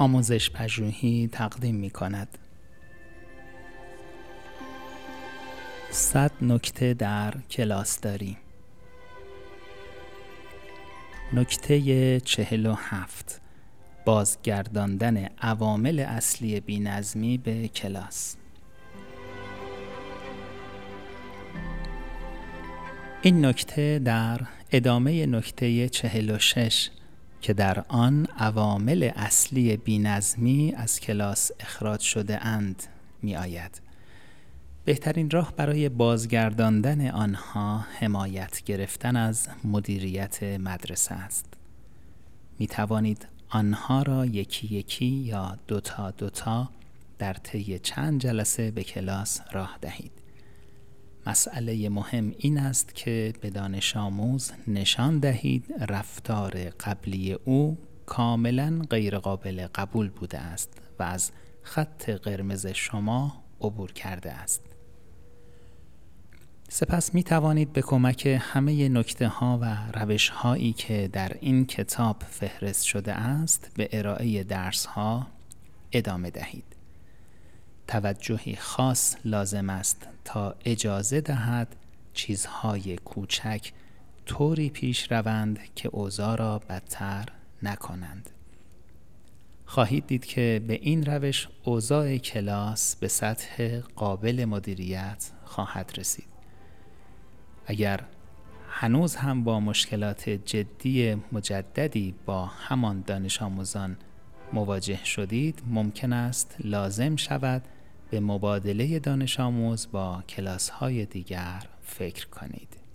آموزش پژوهی تقدیم می کند. صد نکته در کلاس داری نکته چهل و هفت. بازگرداندن عوامل اصلی بینظمی به کلاس. این نکته در ادامه نکته چهل و شش که در آن عوامل اصلی بینظمی از کلاس اخراج شده اند می آید. بهترین راه برای بازگرداندن آنها حمایت گرفتن از مدیریت مدرسه است. می توانید آنها را یکی یکی یا دوتا دوتا در طی چند جلسه به کلاس راه دهید. مسئله مهم این است که به دانش آموز نشان دهید رفتار قبلی او کاملا غیرقابل قبول بوده است و از خط قرمز شما عبور کرده است. سپس می توانید به کمک همه نکته ها و روش هایی که در این کتاب فهرست شده است به ارائه درس ها ادامه دهید. توجهی خاص لازم است تا اجازه دهد چیزهای کوچک طوری پیش روند که اوضاع را بدتر نکنند. خواهید دید که به این روش اوضاع کلاس به سطح قابل مدیریت خواهد رسید. اگر هنوز هم با مشکلات جدی مجددی با همان دانش آموزان مواجه شدید ممکن است لازم شود به مبادله دانش آموز با کلاس های دیگر فکر کنید.